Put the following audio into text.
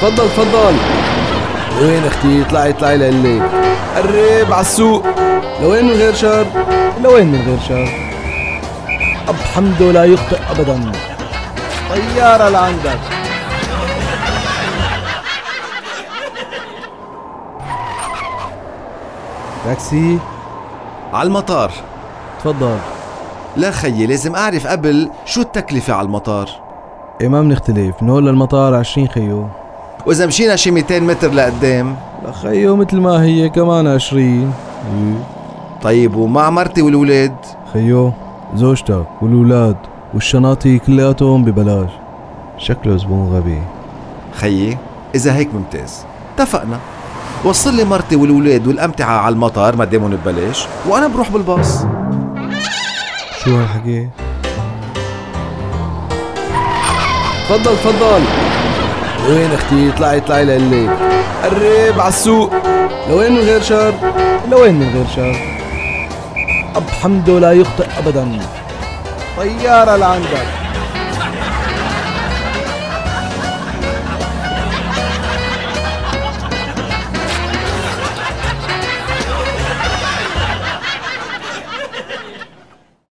تفضل تفضل. لوين أختي؟ اطلعي اطلعي لقلك قرب على السوق. لوين من غير شر؟ لوين من غير شر؟ أب حمده لا يخطئ أبدا. طيارة لعندك. تاكسي؟ على المطار. تفضل. لا خيي لازم أعرف قبل شو التكلفة على المطار. إيه ما بنختلف هون للمطار عشرين خيو. وإذا مشينا شي 200 متر لقدام. خيو مثل ما هي كمان عشرين. إيه. طيب ومع مرتي والولاد؟ خيو زوجتك والولاد والشناطي كلياتهم ببلاش. شكله زبون غبي. خيي إذا هيك ممتاز. اتفقنا. وصل لي مرتي والولاد والأمتعة على المطار ما دامهم ببلاش وأنا بروح بالباص. شو هالحكي؟ تفضل تفضل. لوين أختي؟ اطلعي اطلعي لقلك قرب على السوق. لوين من غير شر؟ لوين من غير شر؟ أب حمده لا يخطئ أبدا. طيارة لعندك.